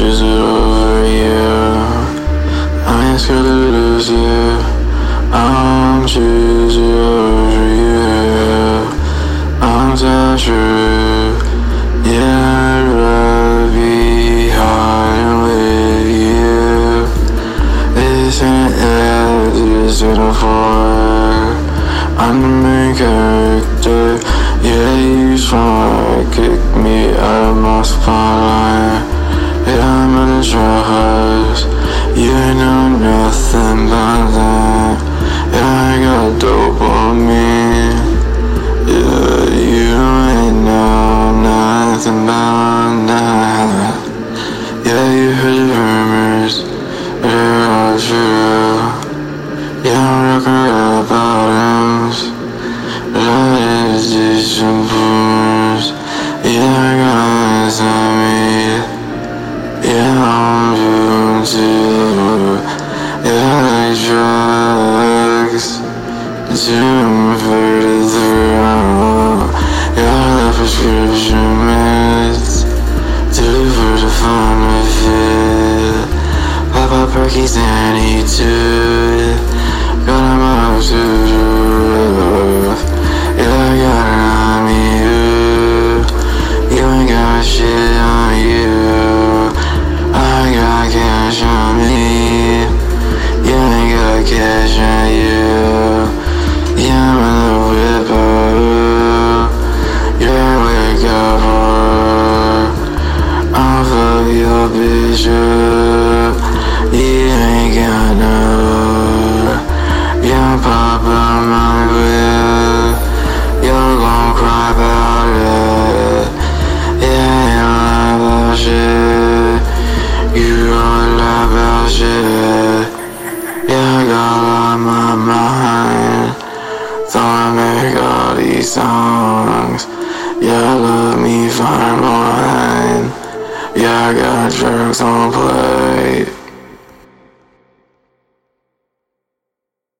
It over you. I ain't scared to lose it. I'm choosing over you. I'm so true. Yeah, I'd rather be high with you. This ain't it, this ain't a for I'm the main character. Yeah, you tryna kick me out of my spotlight. The drugs. You know nothing about that. Yeah, I got dope on me. Yeah, you ain't know nothing about that. Yeah, you heard the rumors, but they're all true. Jim for the the prescription meds. Two for the fun of it. Pop up Perky's attitude. Oh. Fuck your up. You ain't got. Yeah, pop out my whip. You're gon' cry about it. Yeah, you love shit. You don't lie about shit. Yeah, I got on my mind. So I make all these songs. Yeah, love me fine wine. Yeah, I got drugs on play.